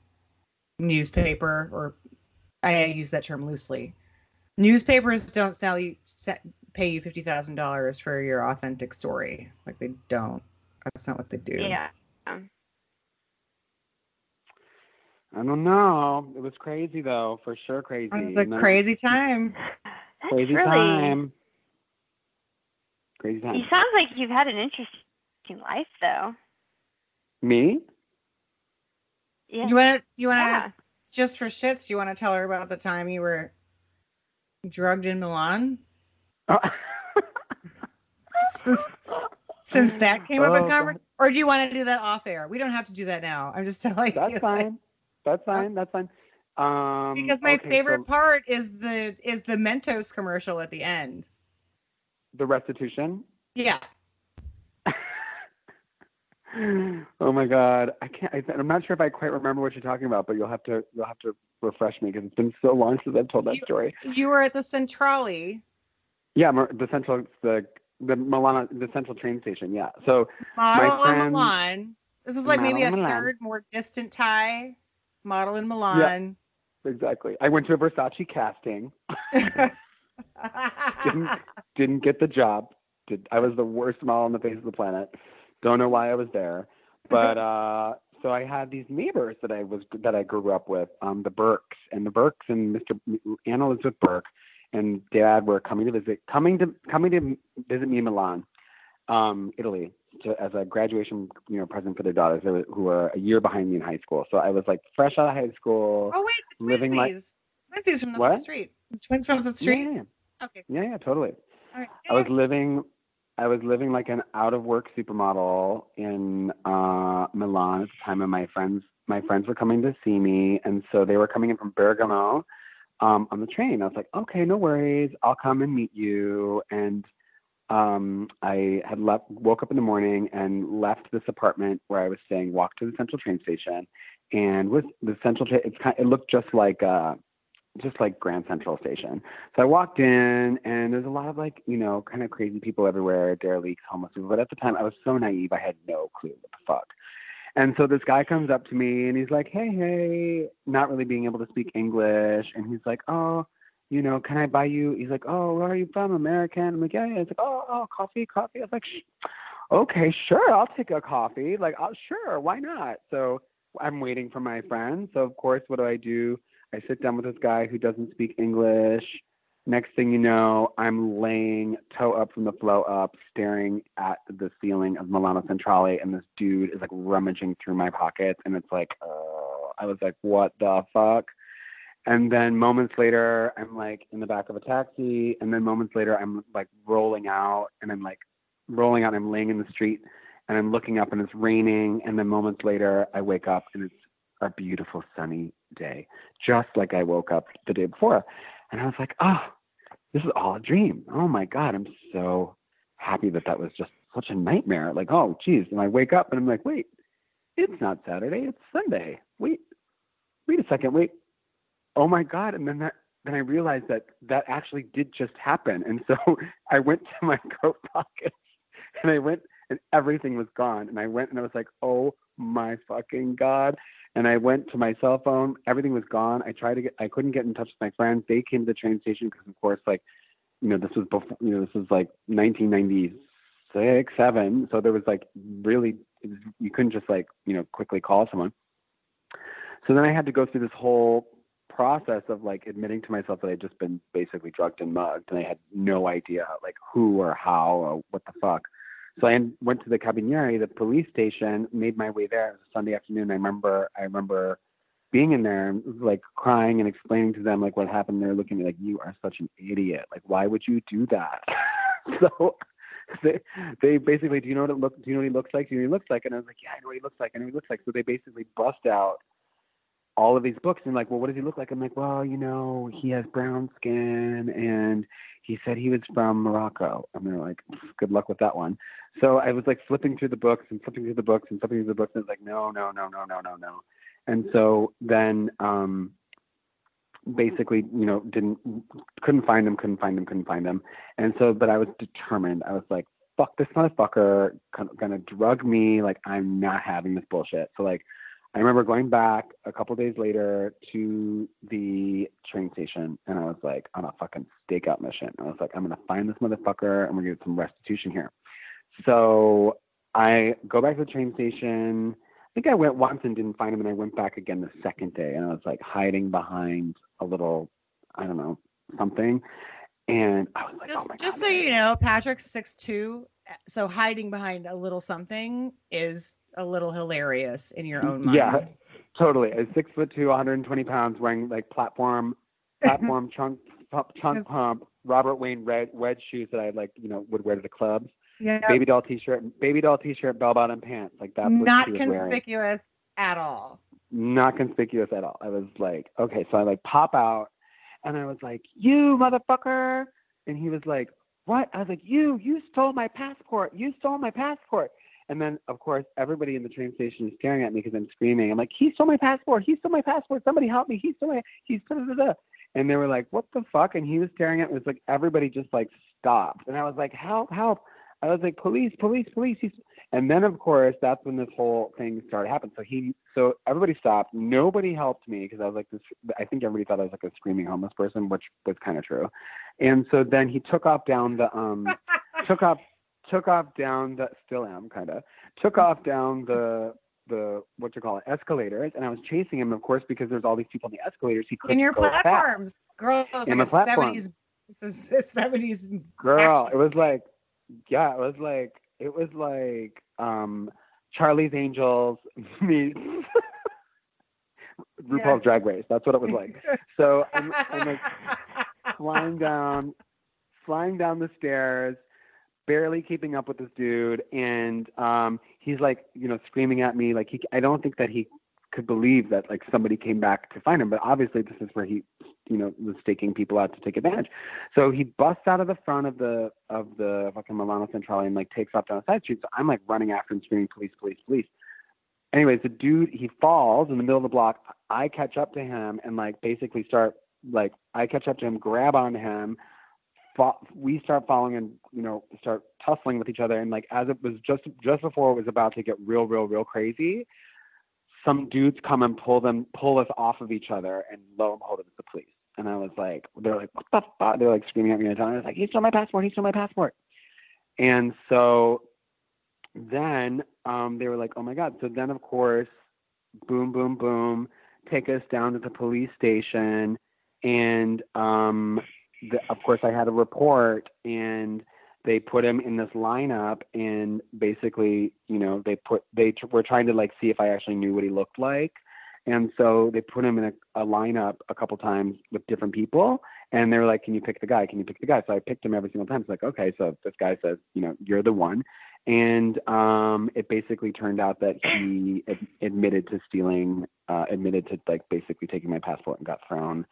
newspaper or I use that term loosely. Newspapers don't sell you se- pay you fifty thousand dollars for your authentic story. Like they don't. That's not what they do. Yeah. I don't know. It was crazy though, for sure crazy. It was a crazy time. Crazy really. time. Crazy time. You sounds like you've had an interesting life, though. Me? Yeah. You want to? You want to? yeah. Just for shits, you want to tell her about the time you were drugged in Milan? Oh. Since, since that came up Oh, in conversation, or do you want to do that off air? We don't have to do that now. I'm just telling you. That's fine. That's fine. That's fine. Um, Because my okay, favorite so part is the is the Mentos commercial at the end. the restitution. Yeah. oh my god, I can't. I, I'm not sure if I quite remember what you're talking about, but you'll have to you'll have to refresh me because it's been so long since I've told that You- story. You were at the Centrale, Yeah, the central the the Milano the central train station. Yeah. So model in friend- Milan. This is like maybe a Milan. third more distant tie. Model in Milan. Yeah, exactly, I went to a Versace casting. Didn't didn't get the job. Did I was the worst model on the face of the planet. Don't know why I was there, but uh, so I had these neighbors that I was that I grew up with, um, the Burks and the Burks and Mr. Anna Elizabeth Burke and Dad were coming to visit, coming to coming to visit me in Milan, um, Italy, to, as a graduation you know present for their daughters were, who were a year behind me in high school. So I was like fresh out of high school. oh wait, the Living like- twinsies. Twinsies from the What? street. Twins from the street. yeah, Okay. yeah, yeah, totally. All right. I was living I was living like an out of work supermodel in uh Milan at the time and my friends my friends were coming to see me and so they were coming in from Bergamo um on the train. I was like, "Okay, no worries. I'll come and meet you." And um I had left woke up in the morning and left this apartment where I was staying, walked to the central train station and with the central train it's kind it looked just like uh just like Grand Central Station. So I walked in, and there's a lot of like, you know, kind of crazy people everywhere, derelicts, homeless people. But at the time, I was so naive, I had no clue what the fuck. And so this guy comes up to me, and he's like, "Hey, hey," not really being able to speak English, and he's like, "Oh, you know, can I buy you?" He's like, "Oh, where are you from? American?" I'm like, "Yeah, yeah." He's like, "Oh, oh, coffee, coffee." I was like, "Okay, sure, I'll take a coffee. Like, oh, sure, why not?" So I'm waiting for my friend. So of course, what do I do? I sit down with this guy who doesn't speak English. Next thing you know, I'm laying toe up from the flow up, staring at the ceiling of Milano Centrale, and this dude is like rummaging through my pockets, and it's like, oh, I was like, what the fuck? And then moments later, I'm like in the back of a taxi, and then moments later, I'm like rolling out, and I'm like rolling out, I'm laying in the street, and I'm looking up, and it's raining, and then moments later, I wake up, and it's a beautiful sunny day, just like I woke up the day before. And I was like, oh, this is all a dream. Oh my God, I'm so happy that that was just such a nightmare. Like, oh, geez. And I wake up and I'm like, wait, it's not Saturday, it's Sunday. Wait, wait a second, wait. Oh my God. And then that, then I realized that that actually did just happen. And so I went to my coat pockets and I went and everything was gone. And I went and I was like, oh my fucking God. And I went to my cell phone. Everything was gone. I tried to get. I couldn't get in touch with my friends. They came to the train station because, of course, like, you know, this was before. You know, this was like 1996, seven. So there was like really, you couldn't just like, you know, quickly call someone. So then I had to go through this whole process of like admitting to myself that I'd just been basically drugged and mugged, and I had no idea like who or how or what the fuck. So I went to the Cabinieri, the police station, made my way there. It was a Sunday afternoon. I remember, I remember being in there and like crying and explaining to them like what happened. They're looking at me like, "You are such an idiot! Like, why would you do that?" so they they basically, do you know what it look? Do you know what he looks like? Do you know what he looks like? And I was like, "Yeah, I know what he looks like. I know what he looks like." So they basically bust out all of these books and like, well, what does he look like? I'm like, well, you know, he has brown skin and he said he was from Morocco. And they're like, good luck with that one. So I was like flipping through the books and flipping through the books and flipping through the books and it's like, no, no, no, no, no, no, no. And so then um, basically, you know, didn't couldn't find them, couldn't find them, couldn't find them. And so, but I was determined. I was like, fuck this motherfucker, gonna drug me. Like I'm not having this bullshit. So like, I remember going back a couple days later to the train station, and I was like on a fucking stakeout mission. I was like, I'm gonna find this motherfucker, and we're gonna get some restitution here. So I go back to the train station. I think I went once and didn't find him, and I went back again the second day, and I was like hiding behind a little, I don't know, something. And I was like, just, oh my just God, so you know, Patrick's six two, so hiding behind a little something is a little hilarious in your own mind. Yeah, totally. A six foot two, 120 pounds, wearing like platform, platform chunk, pump, chunk pump, Robert Wayne red wedge shoes that I like, you know, would wear to the clubs. Yeah. Baby doll t-shirt, baby doll t-shirt, bell bottom pants. Like that's what Not she was wearing. conspicuous at all. Not conspicuous at all. I was like, okay, so I like pop out, and I was like, you motherfucker, and he was like, what? I was like, you, you stole my passport. You stole my passport. And then, of course, everybody in the train station is staring at me because I'm screaming. I'm like, he stole my passport. He stole my passport. Somebody help me. He stole my. He's da da da. da." And they were like, what the fuck? And he was staring at me. It was like everybody just like stopped. And I was like, help, help. I was like, police, police, police. He's... And then, of course, that's when this whole thing started happening. So he, so everybody stopped. Nobody helped me because I was like this. I think everybody thought I was like a screaming homeless person, which was kind of true. And so then he took off down the um, took off, took off down the. Still am kind of took off down the the what you call it escalators, and I was chasing him, of course, because there's all these people in the escalators. He couldn't in your platforms, girl. It's In like a platform. seventies, it's a seventies. girl action. it was like yeah it was like it was like um charlie's angels meets rupaul's drag race that's what it was like so i'm, I'm like flying down flying down the stairs barely keeping up with this dude and um he's like you know screaming at me like he i don't think that he could believe that like somebody came back to find him but obviously this is where he you know was taking people out to take advantage so he busts out of the front of the of the fucking Milano Centrale and like takes off down a side street. So I'm like running after him, screaming, "Police! Police! Police!" Anyways, the dude he falls in the middle of the block. I catch up to him and like basically start like I catch up to him, grab onto him. Fo- we start following and you know start tussling with each other. And like as it was just just before it was about to get real, real, real crazy, some dudes come and pull them pull us off of each other, and lo and behold, it was the police. And I was like, they're like, what the fuck? They're like screaming at me and I was like, he stole my passport. He stole my passport. And so then um, they were like, oh my God. So then, of course, boom, boom, boom, take us down to the police station. And um, the, of course, I had a report and they put him in this lineup and basically, you know, they put, they t- were trying to like see if I actually knew what he looked like. And so they put him in a, a lineup a couple times with different people. And they were like, Can you pick the guy? Can you pick the guy? So I picked him every single time. It's like, okay, so this guy says, you know, you're the one. And um, it basically turned out that he ad- admitted to stealing, uh, admitted to like basically taking my passport and got thrown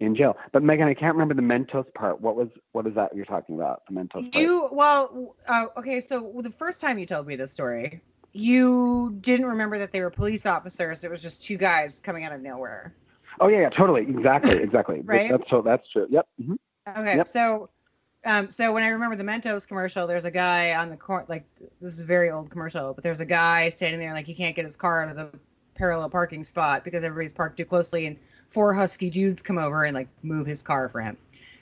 in jail. But Megan, I can't remember the Mentos part. What was what is that you're talking about? The Mentos part. You well, uh, okay. So the first time you told me this story, you didn't remember that they were police officers. It was just two guys coming out of nowhere. Oh yeah, yeah, totally, exactly, exactly. Right? That's so that's true. Yep. hmm Okay, Yep. so, um, so when I remember the Mentos commercial, there's a guy on the court, Like this is a very old commercial, but there's a guy standing there like he can't get his car out of the parallel parking spot because everybody's parked too closely, and four husky dudes come over and like move his car for him.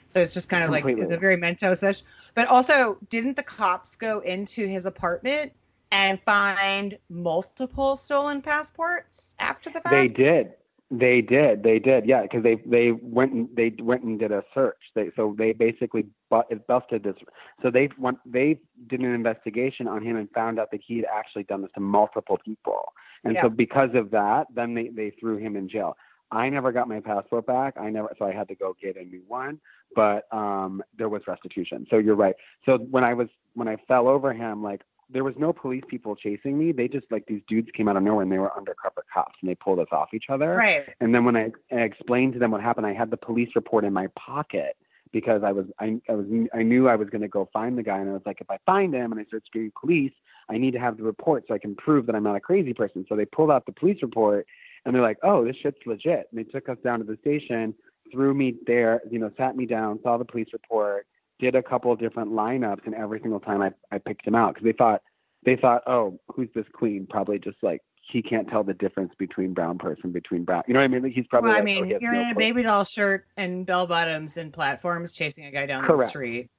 So it's just kind of like Completely. it's a very Mentos-ish. But also, didn't the cops go into his apartment and find multiple stolen passports after the fact? They did. They did. They did. Yeah, because they they went and they went and did a search. They so they basically bu- busted this. So they went they did an investigation on him and found out that he had actually done this to multiple people. And Yeah. so because of that, then they they threw him in jail. I never got my passport back. I never so I had to go get a new one. But um there was restitution. So you're right. So when I was when I fell over him, like there was no police people chasing me. They just like these dudes came out of nowhere and they were undercover cops and they pulled us off each other. right. And then when I, I explained to them what happened, I had the police report in my pocket because I was I, I was I knew I was going to go find the guy and I was like if I find him and I start screaming police, I need to have the report so I can prove that I'm not a crazy person. So they pulled out the police report And they're like, "Oh, this shit's legit." And they took us down to the station, threw me there, you know, sat me down, saw the police report, did a couple of different lineups, and every single time I I picked him out because they thought they thought, "Oh, who's this queen?" Probably just like he can't tell the difference between brown person between brown. You know what I mean? Like, he's probably. Well, I mean, oh, you're no in a baby doll shirt and bell bottoms and platforms chasing a guy down the street.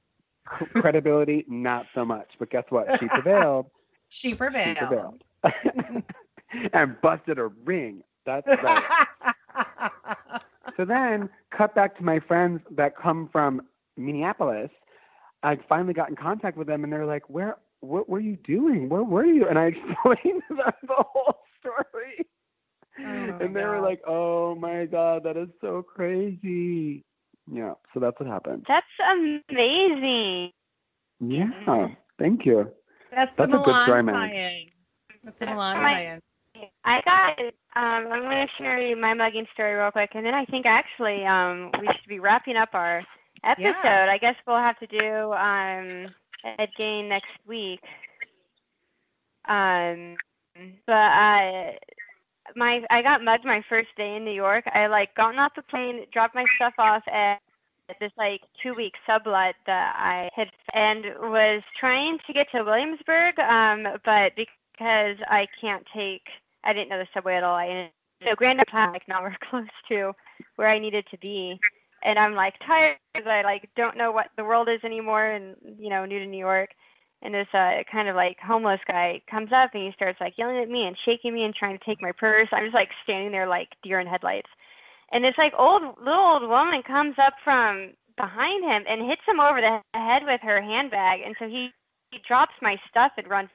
credibility, not so much. But guess what? She prevailed. She prevailed. She prevailed. prevailed. and busted a ring. That's right. so then, cut back to my friends that come from Minneapolis. I finally got in contact with them, and they're like, "Where? What were you doing? Where were you?" And I explained to them the whole story. Oh my and they were like, "Oh my god, that is so crazy." Yeah, so that's what happened. That's amazing. Yeah, thank you. That's, That's a good story, man. That's the Milan My- tie-in. I got. Um, I'm going to share you my mugging story real quick, and then I think actually um, we should be wrapping up our episode. Yeah. I guess we'll have to do um, Ed Gein next week. Um, but I, my I got mugged my first day in New York. I like gotten off the plane, dropped my stuff off at this like two week sublet that I had and was trying to get to Williamsburg, um, but because I can't take I didn't know the subway at all. I ended so Grand Rapids like nowhere close to where I needed to be, and I'm like tired because I like don't know what the world is anymore, and you know new to New York. And this uh, kind of like homeless guy comes up and he starts like yelling at me and shaking me and trying to take my purse. I'm just like standing there like deer in headlights. And this like old little old woman comes up from behind him and hits him over the head with her handbag. And so he, he drops my stuff and runs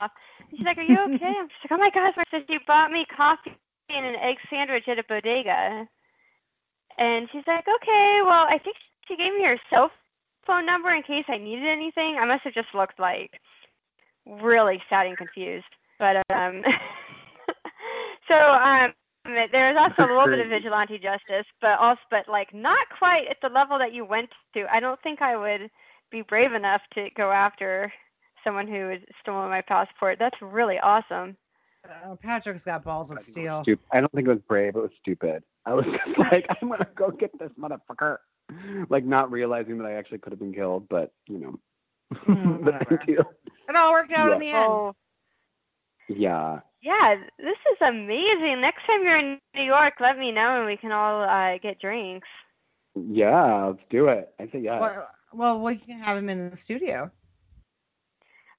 off. And she's like, "Are you okay?" I'm just like, "Oh my gosh!" My sister bought me coffee and an egg sandwich at a bodega. And she's like, "Okay, well, I think she gave me her cell phone number in case I needed anything." I must have just looked like really sad and confused. But um, so um, there's also a little bit of vigilante justice, but also, but like not quite at the level that you went to. I don't think I would be brave enough to go after someone who has stolen my passport. That's really awesome. Oh, Patrick's got balls of I think it steel. I don't think it was brave. It was stupid. I was just like, I'm gonna go get this motherfucker, like not realizing that I actually could have been killed. But you know, but whatever. thank you. It all worked out in the end. Oh, Yeah, yeah, this is amazing. Next time you're in New York, let me know and we can all uh, get drinks. yeah. Let's do it. I say yeah. Well, well, we can have him in the studio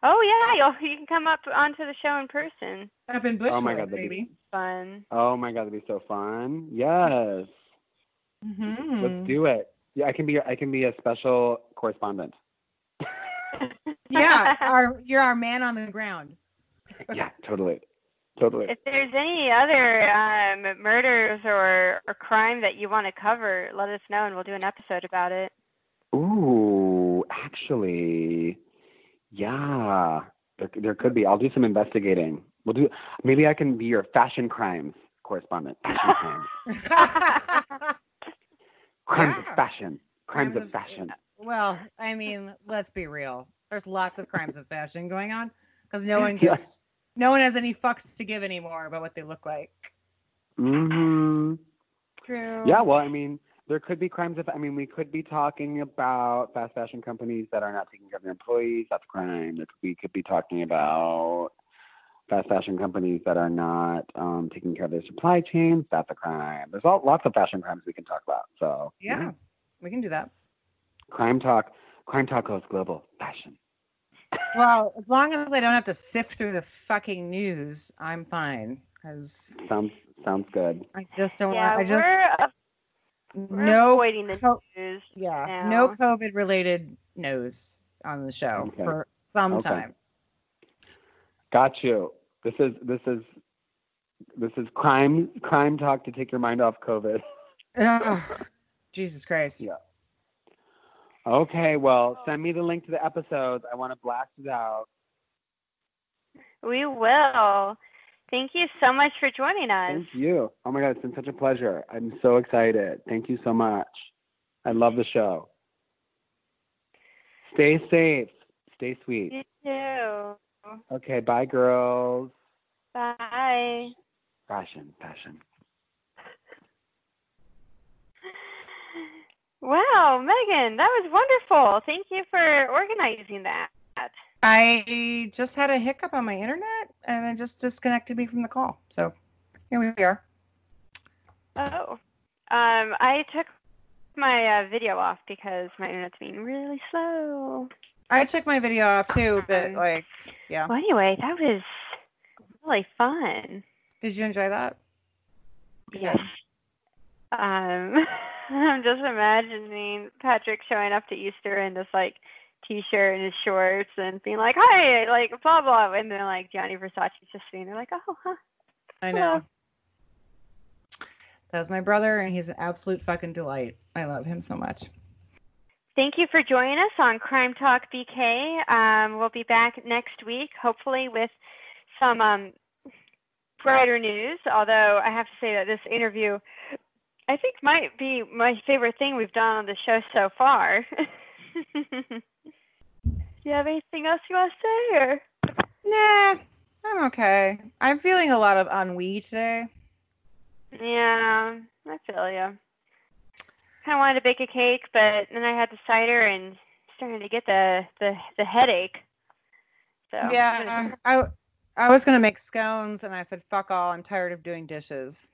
Oh yeah, you'll, you can come up onto the show in person. up in Bushwick, Oh my God, that'd be- Fun. Oh my god, that'd be so fun. Yes, hmm let's do it. Yeah, I can be. I can be a special correspondent. Yeah, our you're our man on the ground. yeah, totally, totally. If there's any other um, murders or, or crime that you want to cover, let us know and we'll do an episode about it. Ooh, actually, yeah, there, there could be. I'll do some investigating. We'll do. Maybe I can be your fashion crimes correspondent. Fashion crimes, crimes of fashion, crimes, Crimes of of- fashion. well, I mean, let's be real. There's lots of crimes of fashion going on because no one Yeah. gives, no one has any fucks to give anymore about what they look like. hmm True. Yeah, well, I mean, there could be crimes of. I mean, we could be talking about fast fashion companies that are not taking care of their employees. That's a crime. That we could be talking about fast fashion companies that are not um, taking care of their supply chains. That's a crime. There's all, lots of fashion crimes we can talk about. So Yeah, we can do that. crime talk. Crime talk goes global. Fashion. Well, as long as I don't have to sift through the fucking news, I'm fine. Because Sounds sounds good. I just don't yeah, want. I just we're, we're no. avoiding the co- news. yeah, now. no COVID related news on the show Okay. for some Okay. time. Got you. This is this is this is crime crime talk to take your mind off COVID. Ugh, Jesus Christ. Yeah. Okay, well, send me the link to the episodes. I want to blast it out. We will. Thank you so much for joining us. Thank you. Oh my God, it's been such a pleasure. I'm so excited. Thank you so much. I love the show. Stay safe. Stay sweet. You too. Okay, bye, girls. Bye. Fashion, fashion. Wow, Megan, that was wonderful. Thank you for organizing that. I just had a hiccup on my internet and it just disconnected me from the call. So here we are. Oh, um, I took my uh, video off because my internet's being really slow. I took my video off too, but like, yeah. Well, anyway, that was really fun. Did you enjoy that? Yes. Um, I'm just imagining Patrick showing up to Easter in this like t-shirt and his shorts and being like, "Hi," like blah blah, and then like Gianni Versace's just sitting there like, "Oh, huh." I know. That was my brother, and he's an absolute fucking delight. I love him so much. Thank you for joining us on Crime Talk BK. Um, we'll be back next week, hopefully with some um, brighter news. Although I have to say that this interview, I think, might be my favorite thing we've done on the show so far. Do you have anything else you want to say? Or? Nah, I'm okay. I'm feeling a lot of ennui today. Yeah, I feel you. I kind of wanted to bake a cake, but then I had the cider and starting to get the the, the headache. So Yeah, I I was gonna make scones, and I said, "Fuck all! I'm tired of doing dishes."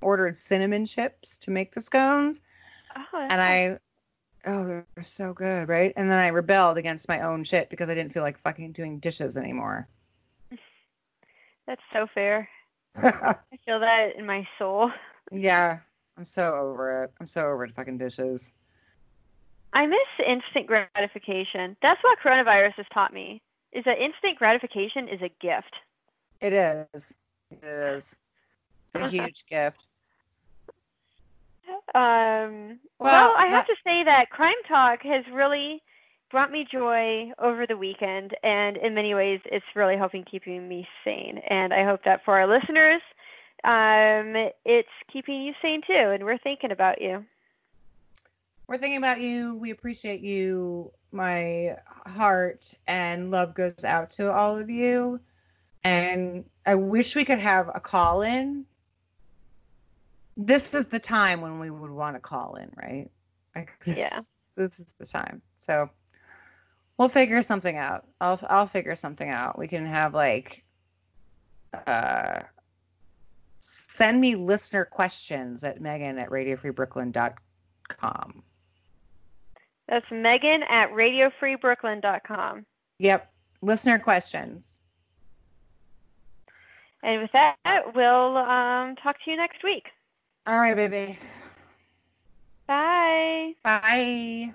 Ordered cinnamon chips to make the scones, Oh, and I, oh, they're so good, right? And then I rebelled against my own shit because I didn't feel like fucking doing dishes anymore. That's so fair. I feel that in my soul. yeah, I'm so over it. I'm so over fucking dishes. I miss instant gratification. That's what coronavirus has taught me. Is that instant gratification is a gift. It is. It is. It's a huge gift. Um, Well, well, I have that- to say that Crime Talk has really brought me joy over the weekend, and in many ways, it's really helping keeping me sane. And I hope that for our listeners, um, it's keeping you sane too. And we're thinking about you. We're thinking about you. We appreciate you. My heart and love goes out to all of you. And I wish we could have a call in. This is the time when we would want to call in, right? Like this, Yeah. This is the time. So we'll figure something out. I'll I'll figure something out. We can have like uh send me listener questions at Megan at radiofreebrooklyn.com. That's Megan at RadioFreeBrooklyn.com. Yep. Listener questions. And with that, we'll um, talk to you next week. All right, baby. Bye. Bye.